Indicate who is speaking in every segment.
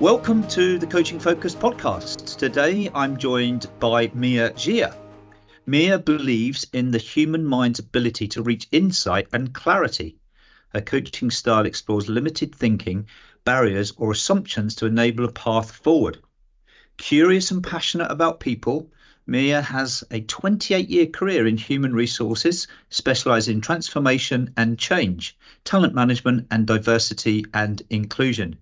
Speaker 1: Welcome to the Coaching Focus podcast. Today I'm joined by Mia Tse. Mia believes in the human mind's ability to reach insight and clarity. Her coaching style explores limited thinking, barriers, or assumptions to enable a path forward. Curious and passionate about people, Mia has a 28 year career in human resources, specializing in transformation and change, talent management, and diversity and inclusion.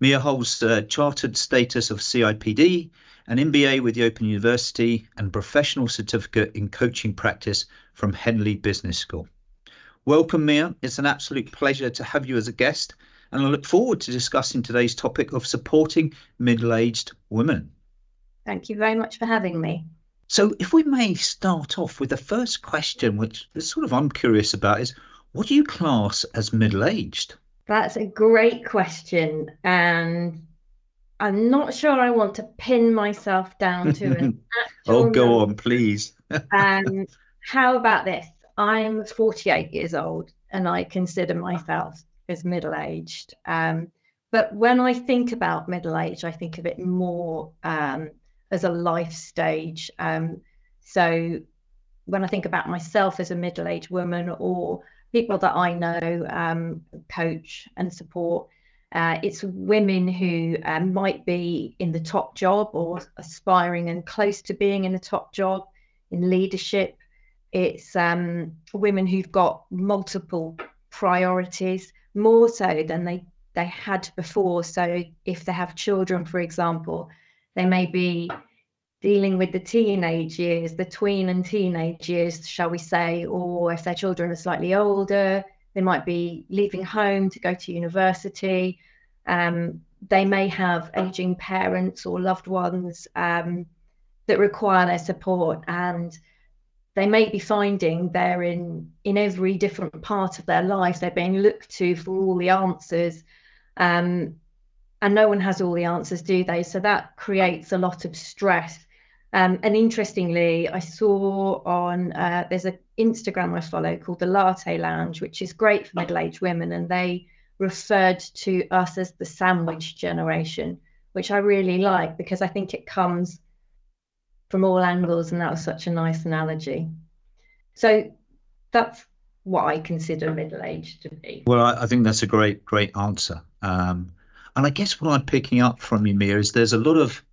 Speaker 1: Mia holds a chartered status of CIPD, an MBA with the Open University, and professional certificate in coaching practice from Henley Business School. Welcome, Mia. It's an absolute pleasure to have you as a guest, and I look forward to discussing today's topic of supporting middle aged women.
Speaker 2: Thank you very much for having me.
Speaker 1: So, if we may start off with the first question, which is sort of I'm curious about, is what do you class as middle aged?
Speaker 2: That's a great question. And I'm not sure I want to pin myself down to an
Speaker 1: oh, go number. on, please.
Speaker 2: um, how about this? I'm 48 years old and I consider myself as middle aged. Um, but when I think about middle age, I think of it more um, as a life stage. Um, so when I think about myself as a middle aged woman or people that I know um, coach and support. Uh, it's women who um, might be in the top job or aspiring and close to being in the top job in leadership. It's um, women who've got multiple priorities, more so than they, they had before. So if they have children, for example, they may be dealing with the teenage years, the tween and teenage years, shall we say, or if their children are slightly older, they might be leaving home to go to university. Um, they may have aging parents or loved ones um, that require their support, and they may be finding they're in in every different part of their life. They're being looked to for all the answers. Um, and no one has all the answers, do they? So that creates a lot of stress um, and interestingly, I saw on uh, there's an Instagram I follow called the Latte Lounge, which is great for middle-aged women, and they referred to us as the sandwich generation, which I really like because I think it comes from all angles, and that was such a nice analogy. So that's what I consider middle-aged to be.
Speaker 1: Well, I, I think that's a great, great answer. Um, and I guess what I'm picking up from you, Mia, is there's a lot of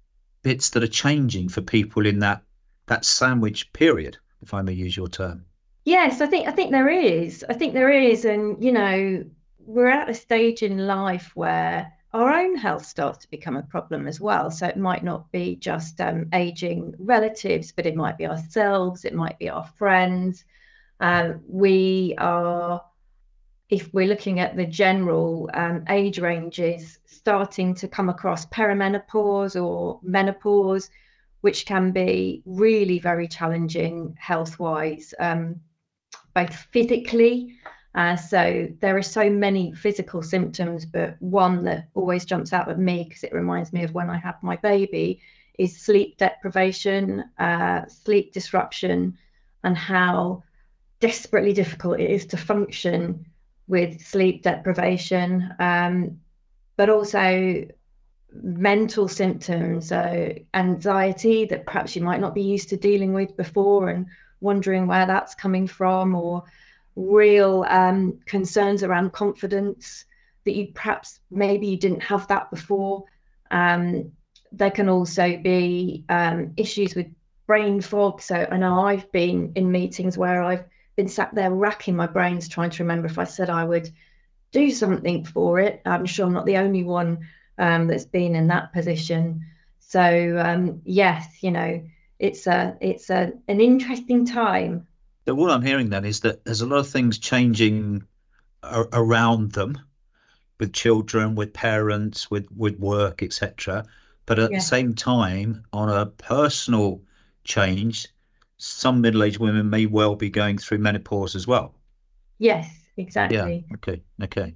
Speaker 1: bits that are changing for people in that that sandwich period, if I may use your term.
Speaker 2: Yes, I think I think there is. I think there is, and you know, we're at a stage in life where our own health starts to become a problem as well. So it might not be just um, aging relatives, but it might be ourselves, it might be our friends. Um, we are, if we're looking at the general um, age ranges, starting to come across perimenopause or menopause, which can be really very challenging health wise, um, both physically. Uh, so there are so many physical symptoms, but one that always jumps out at me because it reminds me of when I had my baby is sleep deprivation, uh, sleep disruption, and how desperately difficult it is to function with sleep deprivation. Um, but also mental symptoms, so anxiety that perhaps you might not be used to dealing with before and wondering where that's coming from, or real um, concerns around confidence that you perhaps maybe you didn't have that before. Um, there can also be um, issues with brain fog. So I know I've been in meetings where I've been sat there racking my brains trying to remember if I said I would do something for it. I'm sure I'm not the only one um, that's been in that position. So um, yes, you know, it's a it's a an interesting time.
Speaker 1: So what I'm hearing then is that there's a lot of things changing a- around them, with children, with parents, with with work, etc. But at yeah. the same time, on a personal change, some middle-aged women may well be going through menopause as well.
Speaker 2: Yes, exactly.
Speaker 1: Yeah. Okay. Okay.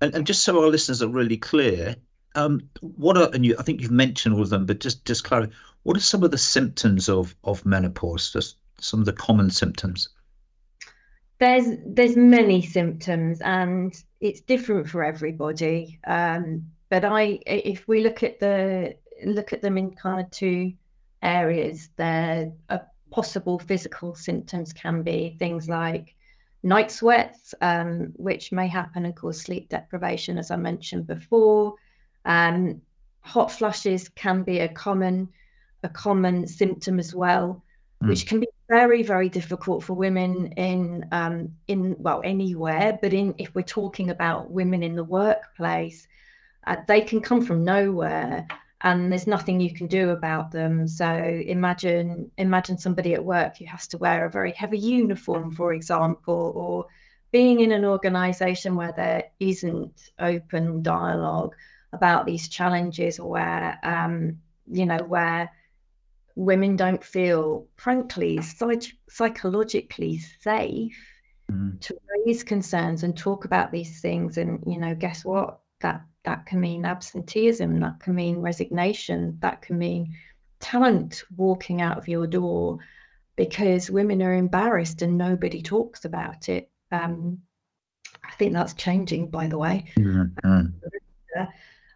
Speaker 1: And, and just so our listeners are really clear, um, what are and you, I think you've mentioned all of them, but just just clarify. What are some of the symptoms of of menopause? Just some of the common symptoms.
Speaker 2: There's there's many symptoms, and it's different for everybody. Um, but I, if we look at the look at them in kind of two areas, there are possible physical symptoms can be things like night sweats, um, which may happen and cause sleep deprivation, as I mentioned before. Um, hot flushes can be a common a common symptom as well, mm. which can be very very difficult for women in um, in well anywhere, but in if we're talking about women in the workplace, uh, they can come from nowhere and there's nothing you can do about them. So imagine imagine somebody at work who has to wear a very heavy uniform for example or being in an organization where there isn't open dialogue about these challenges or where um, you know where women don't feel frankly psych- psychologically safe mm. to raise concerns and talk about these things. And you know guess what that that can mean absenteeism that can mean resignation that can mean talent walking out of your door because women are embarrassed and nobody talks about it um, i think that's changing by the way mm-hmm.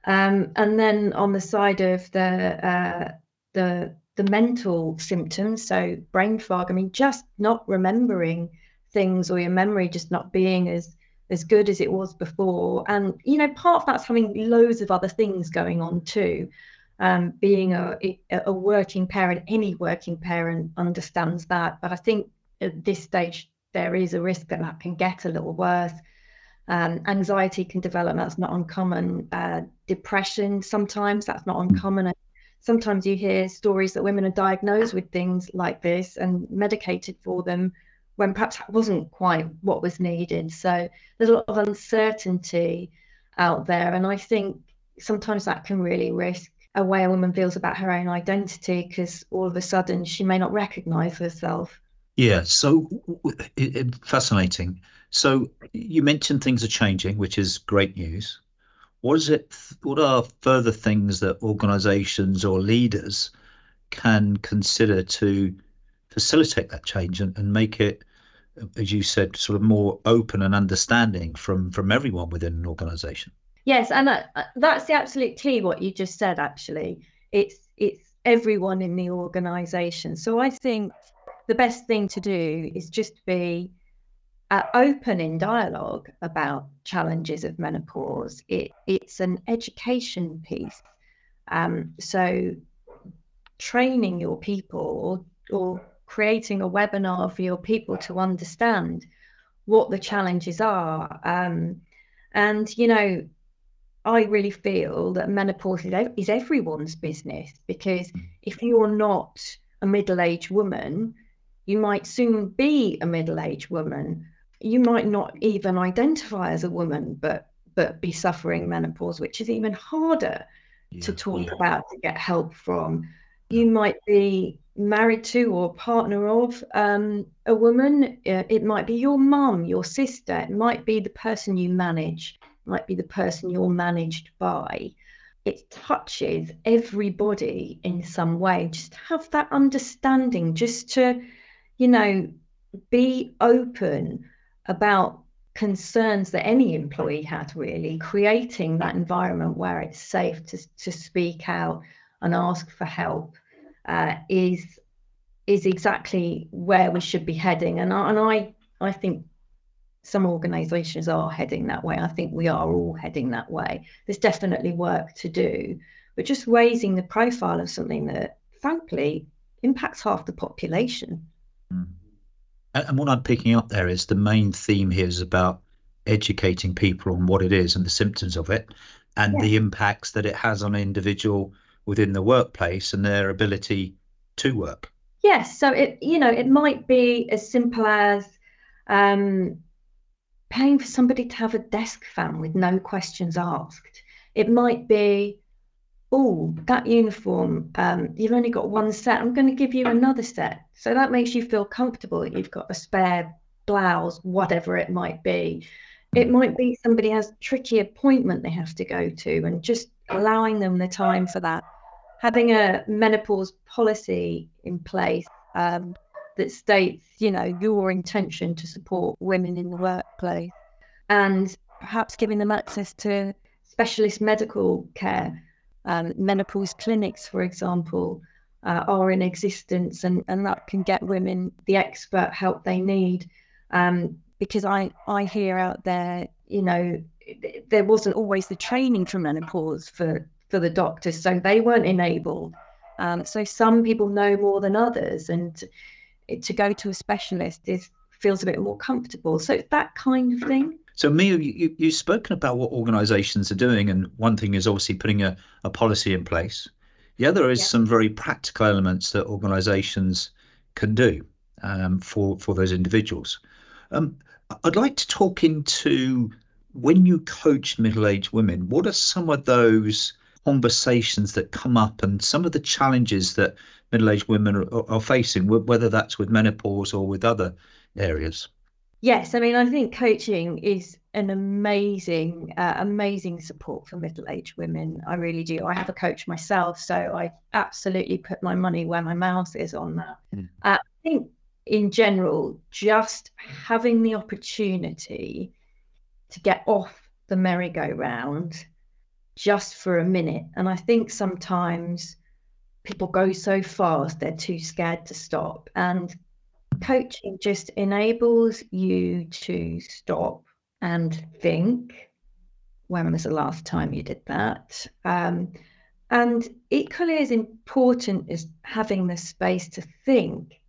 Speaker 2: um, and then on the side of the uh, the the mental symptoms so brain fog i mean just not remembering things or your memory just not being as as good as it was before. And, you know, part of that's having loads of other things going on too. Um, being a, a working parent, any working parent understands that. But I think at this stage, there is a risk that that can get a little worse. Um, anxiety can develop, that's not uncommon. Uh, depression, sometimes that's not uncommon. Sometimes you hear stories that women are diagnosed with things like this and medicated for them when perhaps that wasn't quite what was needed. So there's a lot of uncertainty out there. And I think sometimes that can really risk a way a woman feels about her own identity because all of a sudden she may not recognize herself.
Speaker 1: Yeah, so it, it, fascinating. So you mentioned things are changing, which is great news. What is it? What are further things that organisations or leaders can consider to facilitate that change and, and make it as you said sort of more open and understanding from from everyone within an organization.
Speaker 2: Yes and that, that's the absolute key what you just said actually. It's it's everyone in the organization. So i think the best thing to do is just be uh, open in dialogue about challenges of menopause. It, it's an education piece. Um, so training your people or, or creating a webinar for your people to understand what the challenges are. Um, and, you know, I really feel that menopause is everyone's business because mm. if you're not a middle aged woman, you might soon be a middle aged woman. You might not even identify as a woman, but but be suffering menopause, which is even harder yeah, to talk yeah. about to get help from. You might be married to or partner of um, a woman. Uh, it might be your mum, your sister. It might be the person you manage. It might be the person you're managed by. It touches everybody in some way. Just have that understanding. Just to, you know, be open about concerns that any employee had really creating that environment where it's safe to, to speak out and ask for help uh, is is exactly where we should be heading. And I, and I I think some organisations are heading that way. I think we are all heading that way. There's definitely work to do, but just raising the profile of something that, frankly, impacts half the population.
Speaker 1: Mm. And what I'm picking up there is the main theme here is about educating people on what it is and the symptoms of it and yeah. the impacts that it has on an individual within the workplace and their ability to work.
Speaker 2: Yes, so it you know it might be as simple as um, paying for somebody to have a desk fan with no questions asked. It might be, oh, that uniform, um, you've only got one set. I'm going to give you another set. So that makes you feel comfortable that you've got a spare blouse, whatever it might be. It might be somebody has a tricky appointment they have to go to, and just allowing them the time for that having a menopause policy in place um, that states, you know, your intention to support women in the workplace and perhaps giving them access to specialist medical care, um, menopause clinics, for example, uh, are in existence, and, and that can get women the expert help they need. Um, because I, I hear out there, you know, there wasn't always the training for menopause for, for the doctors, so they weren't enabled. Um, so some people know more than others, and to go to a specialist is feels a bit more comfortable. So that kind of thing.
Speaker 1: So, Mia, you, you've spoken about what organisations are doing, and one thing is obviously putting a, a policy in place. The other is yeah. some very practical elements that organisations can do um, for for those individuals. Um, I'd like to talk into when you coach middle-aged women. What are some of those conversations that come up, and some of the challenges that middle-aged women are, are facing, whether that's with menopause or with other areas?
Speaker 2: Yes, I mean, I think coaching is an amazing, uh, amazing support for middle-aged women. I really do. I have a coach myself, so I absolutely put my money where my mouth is on that. Mm. Uh, I think, in general, just having the opportunity to get off the merry-go-round just for a minute, and I think sometimes people go so fast they're too scared to stop, and coaching just enables you to stop and think when was the last time you did that? Um, and equally as important as having the space to think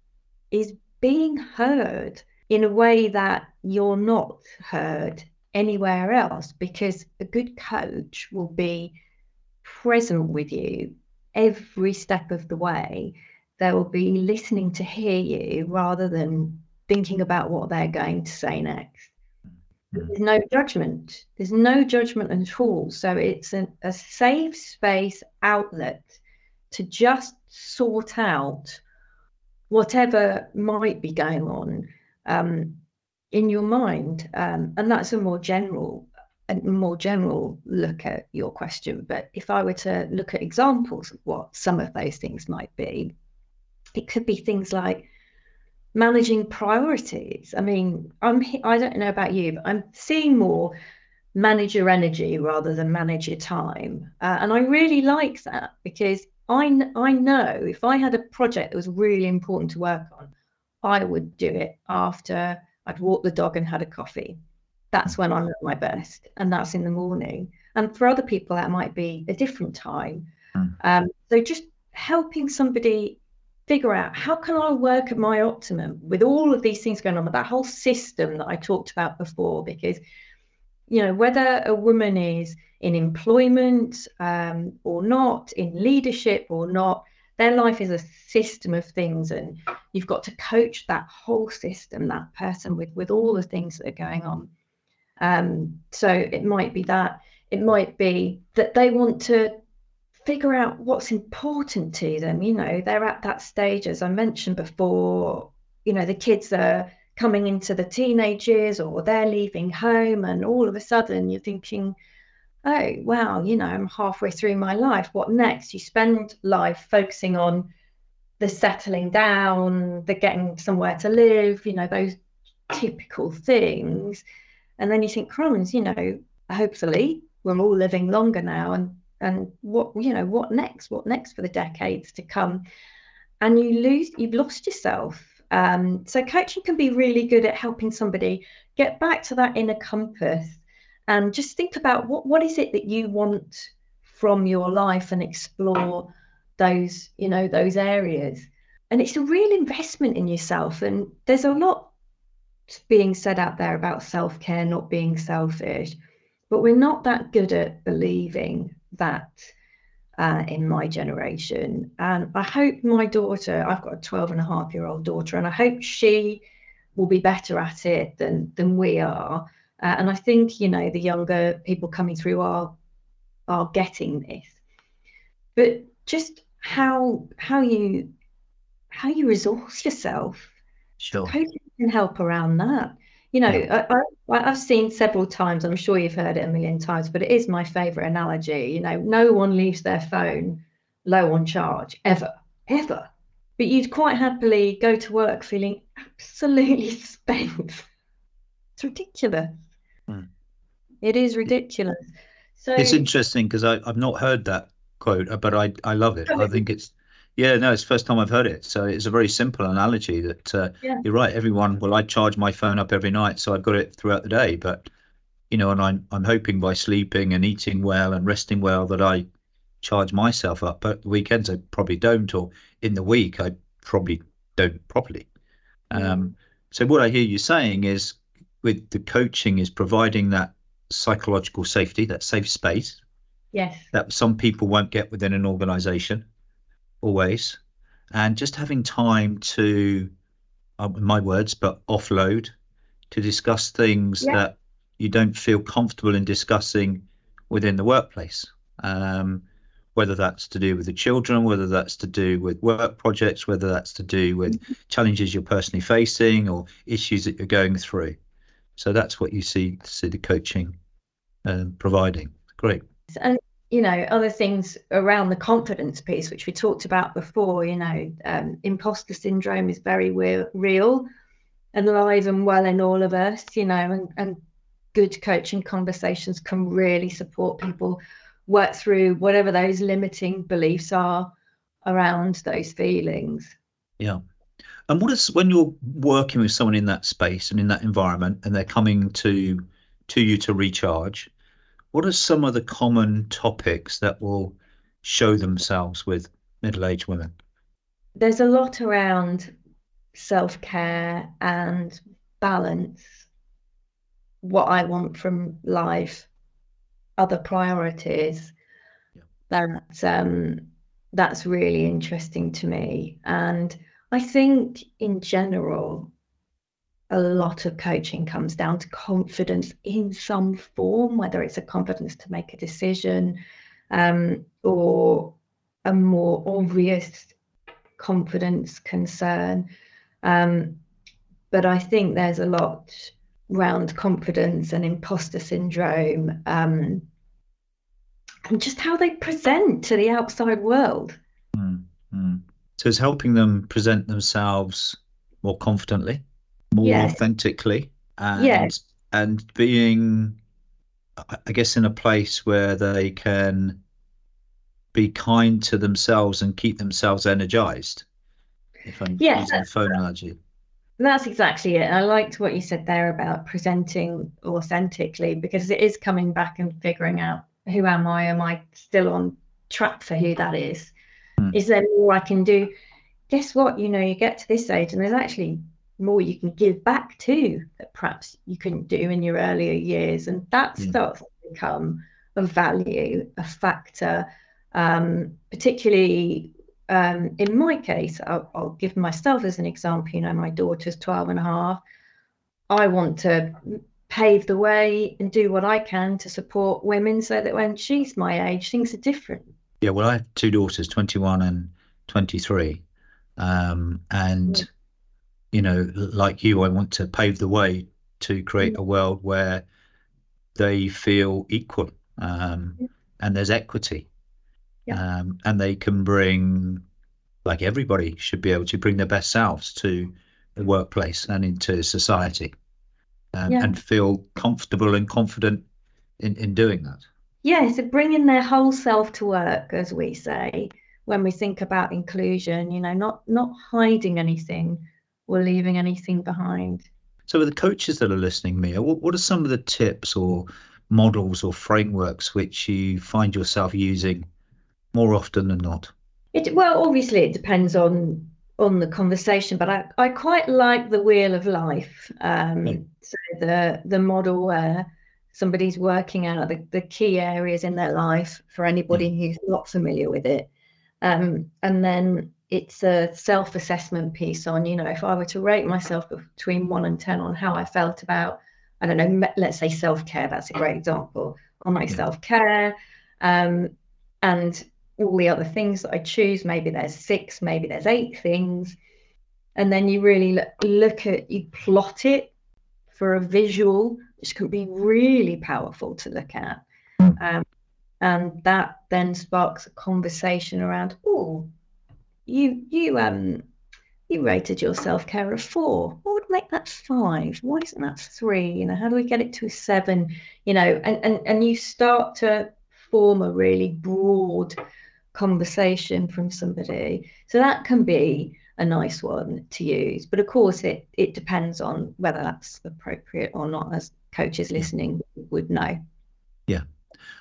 Speaker 2: is being heard in a way that you're not heard anywhere else because a good coach will be present with you every step of the way they will be listening to hear you rather than thinking about what they're going to say next. There's no judgment. There's no judgment at all. So it's a, a safe space outlet to just sort out whatever might be going on um, in your mind. Um, and that's a more general a more general look at your question. But if I were to look at examples of what some of those things might be, it could be things like managing priorities. I mean, I'm I don't know about you, but I'm seeing more manage your energy rather than manage your time, uh, and I really like that because I I know if I had a project that was really important to work on, I would do it after I'd walked the dog and had a coffee. That's when I'm at my best, and that's in the morning. And for other people, that might be a different time. Mm. Um, so just helping somebody figure out how can I work at my optimum with all of these things going on, with that whole system that I talked about before, because you know whether a woman is in employment um, or not, in leadership or not, their life is a system of things, and you've got to coach that whole system, that person with with all the things that are going on. Um, so it might be that it might be that they want to figure out what's important to them. You know, they're at that stage, as I mentioned before, you know, the kids are coming into the teenage years or they're leaving home, and all of a sudden you're thinking, oh, wow, you know, I'm halfway through my life. What next? You spend life focusing on the settling down, the getting somewhere to live, you know, those typical things. And then you think, crumbs, you know, hopefully we're all living longer now and and what you know what next what next for the decades to come and you lose you've lost yourself um, so coaching can be really good at helping somebody get back to that inner compass and just think about what what is it that you want from your life and explore those you know those areas and it's a real investment in yourself and there's a lot being said out there about self-care not being selfish but we're not that good at believing that uh, in my generation. And I hope my daughter, I've got a 12 and a half year old daughter, and I hope she will be better at it than, than we are. Uh, and I think, you know, the younger people coming through are, are getting this. But just how, how you, how you resource yourself.
Speaker 1: Sure.
Speaker 2: Can help around that you know, I, I, I've seen several times, I'm sure you've heard it a million times, but it is my favorite analogy. You know, no one leaves their phone low on charge ever, ever. But you'd quite happily go to work feeling absolutely spent. It's ridiculous. Mm. It is ridiculous. So
Speaker 1: it's interesting because I've not heard that quote, uh, but I I love it. I think it's yeah, no, it's the first time I've heard it. So it's a very simple analogy that uh,
Speaker 2: Yeah.
Speaker 1: you're right. Everyone, well, I charge my phone up every night, so I've got it throughout the day. But you know, and I'm I'm hoping by sleeping and eating well and resting well that I charge myself up. But the weekends I probably don't, or in the week I probably don't properly. Um, so what I hear you saying is, with the coaching, is providing that psychological safety, that safe space
Speaker 2: yes,
Speaker 1: that some people won't get within an organization always. And just having time to uh, my words but offload to discuss things
Speaker 2: Yeah.
Speaker 1: that you don't feel comfortable in discussing within the workplace. Um, whether that's to do with the children whether that's to do with work projects whether that's to do with challenges you're personally facing or issues that you're going through so that's what you see see the coaching um, providing. Great.
Speaker 2: And you know other things around the confidence piece which we talked about before you know um, imposter syndrome is very real, real and alive and well in all of us you know and, and good coaching conversations can really support people work through whatever those limiting beliefs are around those feelings.
Speaker 1: Yeah. And what is when you're working with someone in that space and in that environment and they're coming to to you to recharge, what are some of the common topics that will show themselves with middle-aged women?
Speaker 2: there's a lot around self-care and balance what i want from life other priorities
Speaker 1: Yeah.
Speaker 2: that's um that's really interesting to me and i think in general a lot of coaching comes down to confidence in some form whether it's a confidence to make a decision um, or a more obvious confidence concern. Um, but I think there's a lot around confidence and imposter syndrome um, and just how they present to the outside world.
Speaker 1: So it's helping them present themselves more confidently, more authentically, and and being, I guess, in a place where they can be kind to themselves and keep themselves energized. If I'm using a phone analogy.
Speaker 2: That's exactly it. I liked what you said there about presenting authentically because it is coming back and figuring out who am I? Am I still on track for who that is?
Speaker 1: Hmm.
Speaker 2: Is there more I can do? Guess what? You know, you get to this age and there's actually more you can give back to that perhaps you couldn't do in your earlier years. And that
Speaker 1: Hmm.
Speaker 2: starts to become a value, a factor, um, particularly um, in my case, I'll, I'll give myself as an example. You know, my daughter's 12 and a half. I want to pave the way and do what I can to support women so that when she's my age, things are different.
Speaker 1: Yeah, well, I have two daughters, 21 and 23. Um, and,
Speaker 2: Yeah.
Speaker 1: you know, like you, I want to pave the way to create a world where they feel equal um,
Speaker 2: Yeah.
Speaker 1: and there's equity. Um, and they can bring, like everybody should be able to bring their best selves to the workplace and into society um, and feel comfortable and confident in, in doing that.
Speaker 2: Yeah, so bringing their whole self to work, as we say, when we think about inclusion, you know, not not hiding anything or leaving anything behind.
Speaker 1: So, with the coaches that are listening, Mia, what, what are some of the tips or models or frameworks which you find yourself using more often than not?
Speaker 2: It well, obviously it depends on on the conversation, but I, I quite like the wheel of life. Um, so the the model where somebody's working out the, the key areas in their life for anybody who's not familiar with it. Um, and then it's a self-assessment piece on, you know, if I were to rate myself between one and ten on how I felt about, I don't know, let's say self-care, that's a great example, on my
Speaker 1: Yeah.
Speaker 2: self-care. Um, and all the other things that I choose. Maybe there's six, maybe there's eight things. And then you really look, look at, you plot it for a visual, which can be really powerful to look at. Um, and that then sparks a conversation around, oh, you, you, um, you rated your self care a four. What would make that five? Why isn't that three? You know, how do we get it to a seven? You know, and and and you start to form a really broad conversation from somebody. So that can be a nice one to use. But of course, it it depends on whether that's appropriate or not, as coaches listening would know.
Speaker 1: Yeah,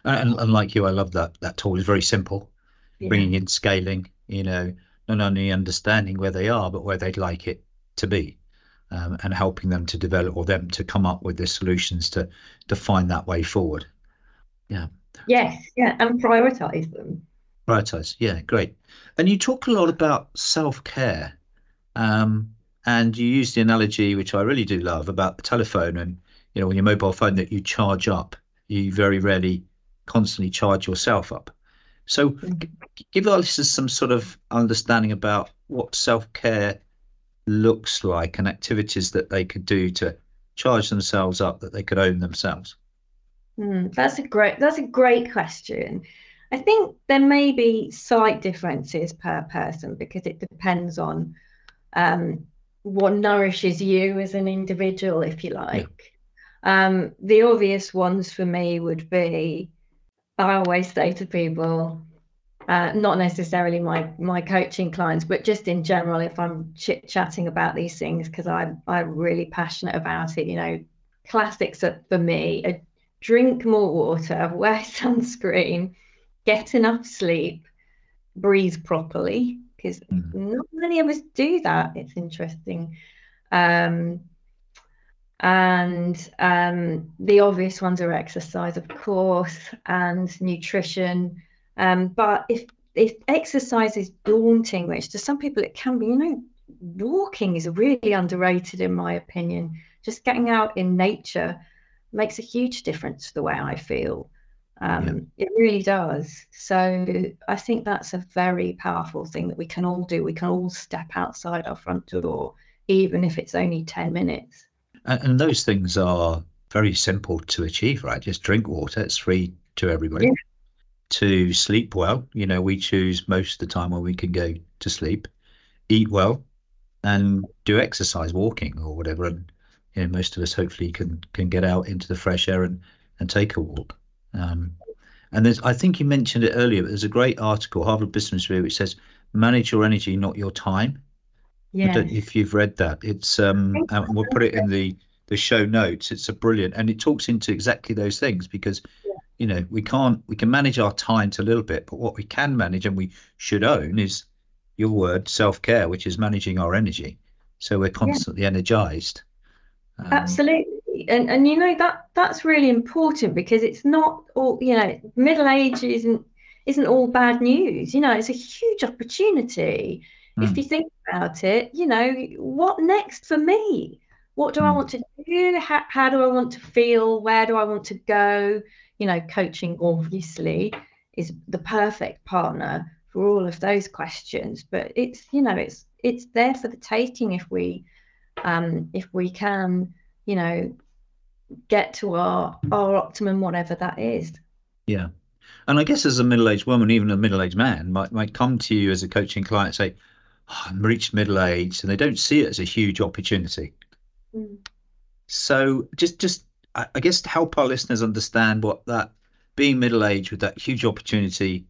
Speaker 1: and, and like you, I love that that tool. is very simple, yeah. bringing in scaling. You know, not only understanding where they are, but where they'd like it to be. Um, and helping them to develop or them to come up with the solutions to to find that way forward. Yeah.
Speaker 2: Yes, yeah, and prioritize them.
Speaker 1: Prioritize, yeah, great. And you talk a lot about self care, um, and you use the analogy, which I really do love, about the telephone and you know, on your mobile phone that you charge up. You very rarely constantly charge yourself up. So, mm-hmm. give our listeners some sort of understanding about what self care looks like and activities that they could do to charge themselves up, that they could own themselves.
Speaker 2: Mm, that's a great. That's a great question. I think there may be slight differences per person because it depends on um, what nourishes you as an individual, if you like. Yeah. Um, the obvious ones for me would be I always say to people, uh, not necessarily my my coaching clients, but just in general, if I'm chit chatting about these things, because I'm I'm really passionate about it. You know, classics are, for me: drink more water, wear sunscreen, get enough sleep, breathe properly, because mm. not many of us do that. It's interesting. Um, and um, the obvious ones are exercise, of course, and nutrition. Um, but if if exercise is daunting, which to some people it can be, you know, walking is really underrated in my opinion. Just getting out in nature makes a huge difference to the way I feel. Um, yeah. It really does. So I think that's a very powerful thing that we can all do. We can all step outside our front door, even if it's only 10 minutes.
Speaker 1: And, and those things are very simple to achieve, right? Just drink water, it's free to everybody. Yeah. To sleep well, you know, we choose most of the time when we can go to sleep, eat well, and do exercise, walking or whatever. And you know, most of us hopefully can can get out into the fresh air and and take a walk. Um, and there's, I think you mentioned it earlier, but there's a great article, Harvard Business Review, which says, manage your energy, not your time. Yeah. if you've read that, it's um, and we'll put it in the the show notes. It's a brilliant, and it talks into exactly those things because, yeah. you know, we can't we can manage our time to a little bit, but what we can manage and we should own is your word self care, which is managing our energy, so we're constantly yeah. energized.
Speaker 2: Um, Absolutely and and you know that that's really important because it's not all you know middle age isn't isn't all bad news you know it's a huge opportunity mm. if hmm. you think about it you know what next for me what do mm. i hmm. want to do how, how do i want to feel where do i want to go you know coaching obviously is the perfect partner for all of those questions but it's you know it's it's there for the taking if we um if we can you know get to our our optimum, whatever that is.
Speaker 1: Yeah. And I guess as a middle-aged woman, even a middle-aged man might might come to you as a coaching client and say, oh, I'm reached middle age, and they don't see it as a huge opportunity. Mm. So just just I guess to help our listeners understand what that being middle aged with that huge opportunity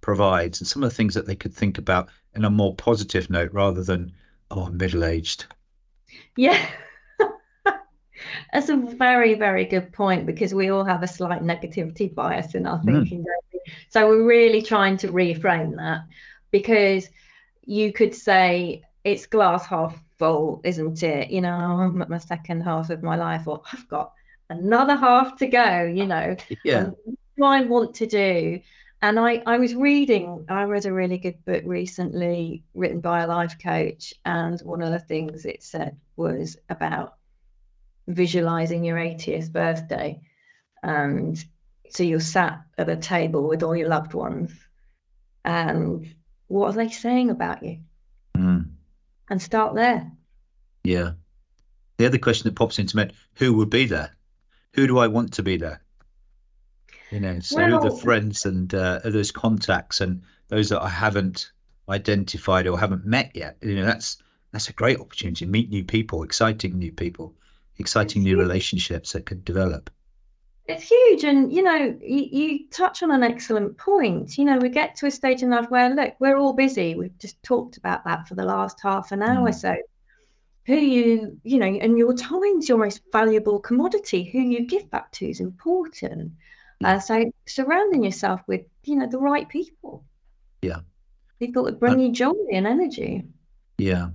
Speaker 1: provides and some of the things that they could think about in a more positive note rather than, oh, I'm middle aged.
Speaker 2: Yeah. That's a very, very good point because we all have a slight negativity bias in our hmm. thinking. Mm. So we're really trying to reframe that because you could say it's glass half full, isn't it? You know, I'm at my second half of my life, or I've got another half to go, you know.
Speaker 1: Yeah.
Speaker 2: What I want to do. And I, I was reading, I read a really good book recently written by a life coach. And one of the things it said was about visualizing your 80th birthday. And so you're sat at a table with all your loved ones. And what are they saying about you? Mm. And start there.
Speaker 1: Yeah. The other question that pops into my head who would be there? Who do I want to be there? You know, so well, the friends and uh, are those contacts and those that I haven't identified or haven't met yet? You know, that's that's a great opportunity. Meet new people, exciting new people, exciting new relationships that could develop.
Speaker 2: It's huge. And, you know, you, you, touch on an excellent point. You know, we get to a stage in life where, look, we're all busy. We've just talked about that for the last half an hour mm. so. Who you, you know, and your time's your most valuable commodity. Who you give that to is important. Mm. Uh, so surrounding yourself with, you know, the right people.
Speaker 1: Yeah.
Speaker 2: People that bring uh, you joy and energy.
Speaker 1: Yeah.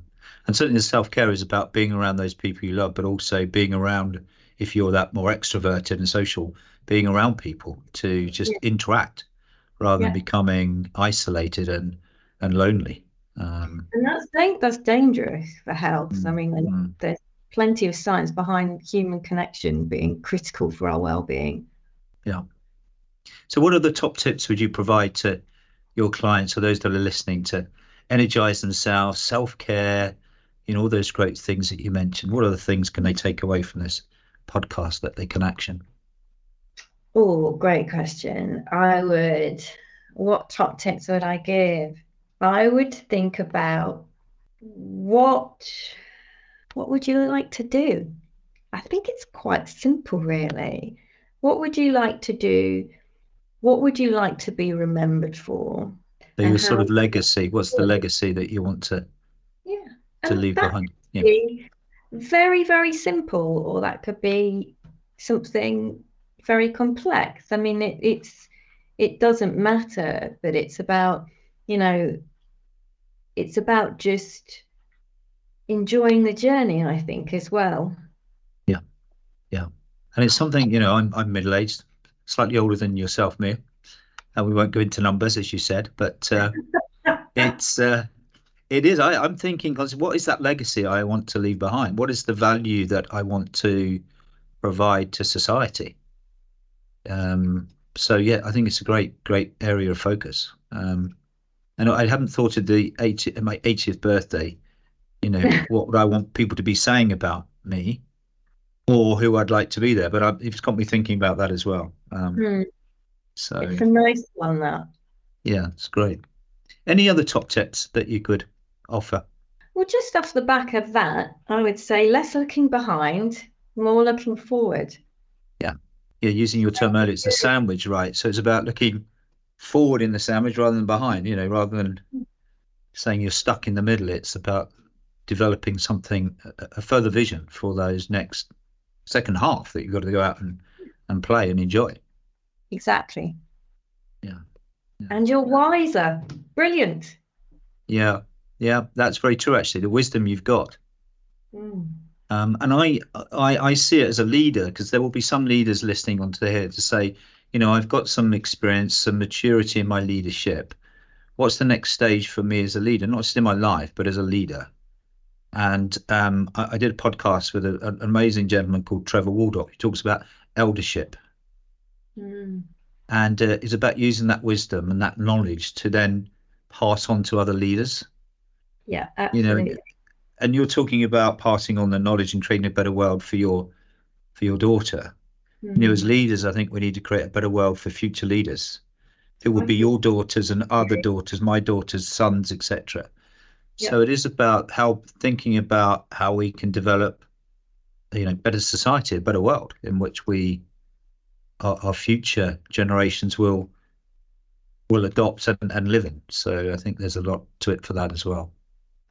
Speaker 1: And certainly the self care is about being around those people you love, but also being around if you're that more extroverted and social, being around people to just yeah. interact rather yeah. than becoming isolated and and lonely. Um,
Speaker 2: and that's that's dangerous for health. Mm, I mean, mm. there's plenty of science behind human connection being critical for our well-being.
Speaker 1: Yeah. So, what are the top tips would you provide to your clients or those that are listening to energize themselves, self-care, you know, all those great things that you mentioned? What other things can they take away from this? podcast that they can action?
Speaker 2: Oh, great question. I would, what top tips would I give? I would think about what what would you like to do? I think it's quite simple, really. What would you like to do? What would you like to be remembered for?
Speaker 1: So your sort uh-huh. of legacy. What's the legacy that you want to
Speaker 2: yeah
Speaker 1: to um, leave behind?
Speaker 2: Yeah very, very simple, or that could be something very complex. I mean, it, it's it doesn't matter, but it's about you know, it's about just enjoying the journey. I think as well.
Speaker 1: Yeah, yeah, and it's something you know. I'm I'm middle aged, slightly older than yourself, Mia, and we won't go into numbers as you said, but uh, it's. Uh, it is. I, I'm thinking, what is that legacy I want to leave behind? What is the value that I want to provide to society? Um, so yeah, I think it's a great, great area of focus. Um, and I haven't thought of the 80, my 80th birthday. You know, what would I want people to be saying about me, or who I'd like to be there? But I, it's got me thinking about that as well. Um,
Speaker 2: mm. So it's a nice one. That.
Speaker 1: Yeah, it's great. Any other top tips that you could offer?
Speaker 2: Well, just off the back of that, I would say less looking behind, more looking forward.
Speaker 1: Yeah. Yeah, using your term earlier, it's a sandwich, right? So it's about looking forward in the sandwich rather than behind, you know, rather than saying you're stuck in the middle. It's about developing something, a further vision for those next second half that you've got to go out and, and play and enjoy.
Speaker 2: Exactly.
Speaker 1: Yeah.
Speaker 2: yeah. And you're wiser. Brilliant.
Speaker 1: Yeah. Yeah, that's very true. Actually, the wisdom you've got, mm. um, and I, I, I see it as a leader because there will be some leaders listening onto here to say, you know, I've got some experience, some maturity in my leadership. What's the next stage for me as a leader, not just in my life, but as a leader? And um, I, I, did a podcast with a, an amazing gentleman called Trevor Waldock. He talks about eldership. Mm. And uh, it's about using that wisdom and that knowledge to then pass on to other leaders.
Speaker 2: Yeah, absolutely. You know,
Speaker 1: and you're talking about passing on the knowledge and creating a better world for your for your daughter. Mm-hmm. You know, as mm-hmm. leaders, I think we need to create a better world for future leaders. It would be your daughters and other daughters, my daughters, sons, etc. Yeah. So it is about how thinking about how we can develop, you know, better society, a better world in which we, our, our future generations will will adopt and, and live in. So I think there's a lot to it for that as well.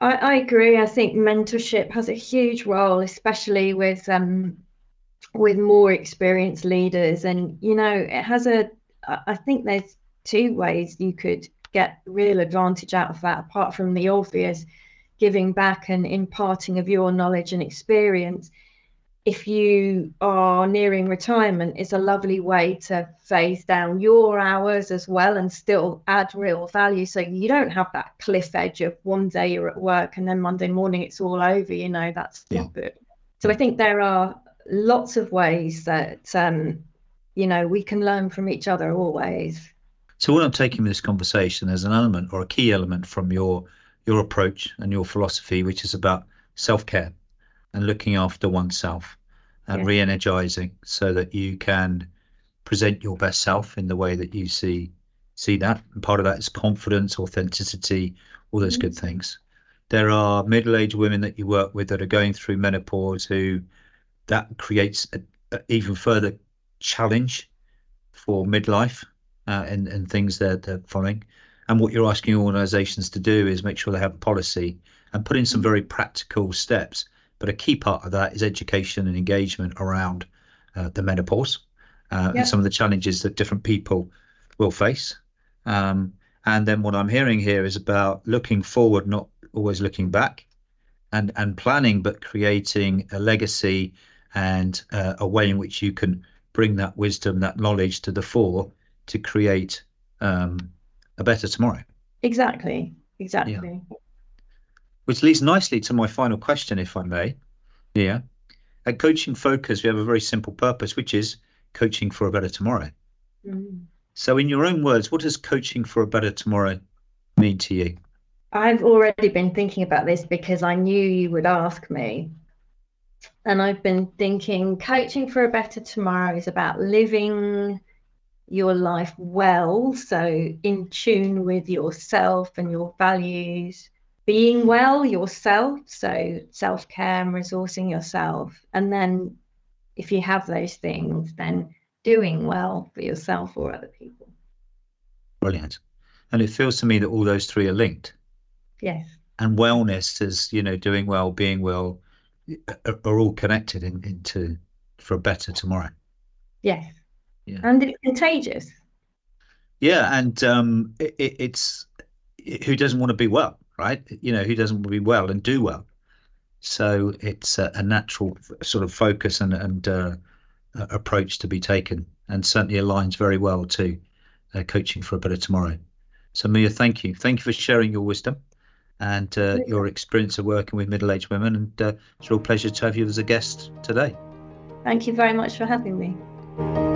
Speaker 2: I, I agree. I think mentorship has a huge role, especially with um, with more experienced leaders. And you know, it has a. I think there's two ways you could get real advantage out of that, apart from the obvious giving back and imparting of your knowledge and experience if you are nearing retirement, it's a lovely way to phase down your hours as well and still add real value. So you don't have that cliff edge of one day you're at work and then Monday morning it's all over. You know, that's yeah. not good. So I think there are lots of ways that, um, you know, we can learn from each other always.
Speaker 1: So what I'm taking from this conversation as an element or a key element from your your approach and your philosophy, which is about self care and looking after oneself and yeah. re-energizing so that you can present your best self in the way that you see see that and part of that is confidence authenticity all those mm-hmm. good things there are middle-aged women that you work with that are going through menopause who that creates a, a even further challenge for midlife uh, and, and things that they're following. And what you're asking organisations to do is make sure they have a policy and put in some very practical steps. But a key part of that is education and engagement around uh, the menopause uh, and some of the challenges that different people will face. Um, and then what I'm hearing here is about looking forward, not always looking back, and and planning, but creating a legacy and uh, a way in which you can bring that wisdom, that knowledge to the fore to create um, a better tomorrow.
Speaker 2: Exactly. Exactly.
Speaker 1: Yeah. Which leads nicely to my final question, if I may. Yeah. At Coaching Focus, we have a very simple purpose, which is coaching for a better tomorrow. Mm. So, in your own words, what does coaching for a better tomorrow mean to you?
Speaker 2: I've already been thinking about this because I knew you would ask me. And I've been thinking coaching for a better tomorrow is about living your life well, so in tune with yourself and your values, being well yourself, so self care and resourcing yourself. And then if you have those things, then doing well for yourself or other people.
Speaker 1: Brilliant. And it feels to me that all those three are linked.
Speaker 2: Yes.
Speaker 1: And wellness is, you know, doing well, being well, are, are all connected in, into for a better tomorrow.
Speaker 2: Yes. Yeah. And it's contagious.
Speaker 1: Yeah, and um, it, it's who doesn't want to be well, right? You know, who doesn't want to be well and do well. So it's a, a natural sort of focus and and uh, approach to be taken, and certainly aligns very well to uh, coaching for a better tomorrow. So Mia, thank you, thank you for sharing your wisdom and uh, your experience of working with middle-aged women. And uh, it's a real pleasure to have you as a guest today.
Speaker 2: Thank you very much for having me.